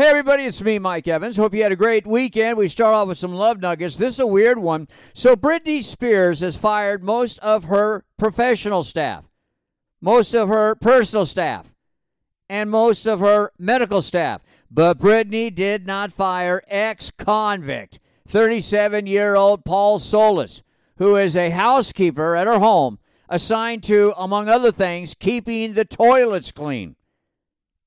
Hey, everybody, it's me, Mike Evans. Hope you had a great weekend. We start off with some love nuggets. This is a weird one. So, Britney Spears has fired most of her professional staff, most of her personal staff, and most of her medical staff. But Britney did not fire ex convict, 37 year old Paul Soliz, who is a housekeeper at her home assigned to, among other things, keeping the toilets clean.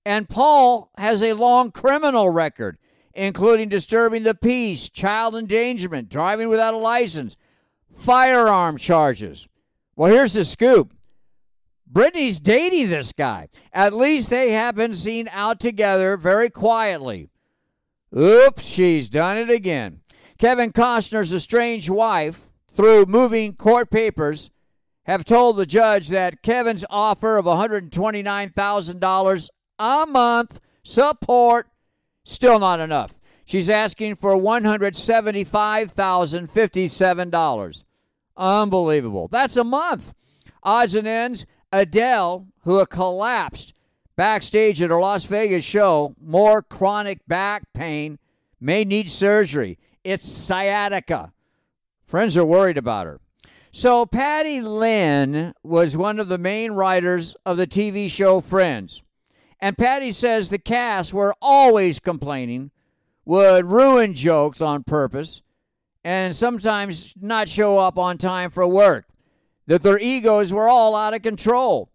And Paul has a long criminal record, including disturbing the peace, child endangerment, driving without a license, firearm charges. Well, here's the scoop Britney's dating this guy. At least they have been seen out together very quietly. Oops, she's done it again. Kevin Costner's estranged wife, through moving court papers, have told the judge that Kevin's offer of $129,000 a month support still not enough. She's asking for $175,057. Unbelievable. That's a month. Odds and ends Adele, who collapsed backstage at her Las Vegas show, more chronic back pain, may need surgery. It's sciatica. Friends are worried about her. So, Patty Lin was one of the main writers of the TV show Friends. And Patty says the cast were always complaining, would ruin jokes on purpose, and sometimes not show up on time for work, that their egos were all out of control.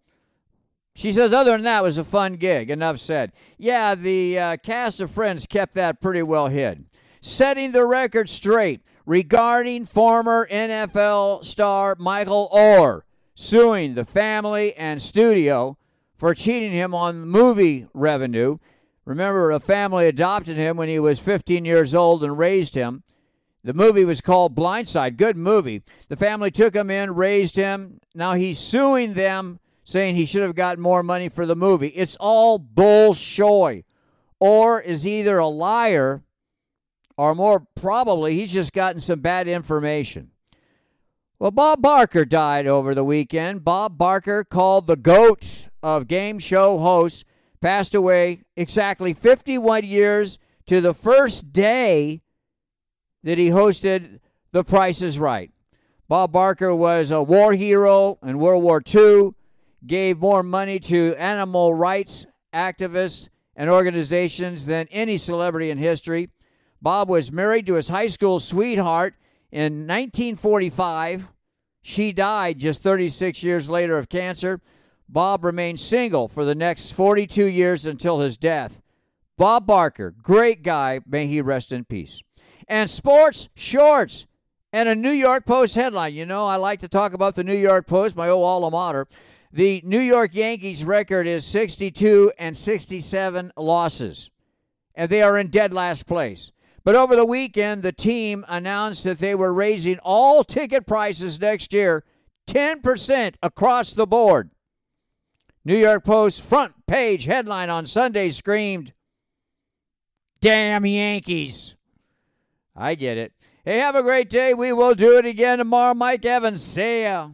She says, other than that, it was a fun gig. Enough said. Yeah, the uh, cast of Friends kept that pretty well hid. Setting the record straight regarding former NFL star Michael Oher suing the family and studio for cheating him on movie revenue. Remember, a family adopted him when he was 15 years old and raised him. The movie was called Blindside. Good movie. The family took him in, raised him. Now he's suing them, saying he should have gotten more money for the movie. It's all bullshoy. Oher is either a liar or more probably he's just gotten some bad information. Well, Bob Barker died over the weekend. Bob Barker, called the GOAT of game show hosts, passed away exactly 51 years to the first day that he hosted The Price is Right. Bob Barker was a war hero in World War II, gave more money to animal rights activists and organizations than any celebrity in history. Bob was married to his high school sweetheart in 1945. She died just 36 years later of cancer. Bob remained single for the next 42 years until his death. Bob Barker, great guy, may he rest in peace. And sports shorts and a New York Post headline. You know, I like to talk about the New York Post, my old alma mater. The New York Yankees record is 62 and 67 losses, and they are in dead last place. But over the weekend, the team announced that they were raising all ticket prices next year 10% across the board. New York Post front page headline on Sunday screamed, Damn Yankees. I get it. Hey, have a great day. We will do it again tomorrow. Mike Evans, see ya.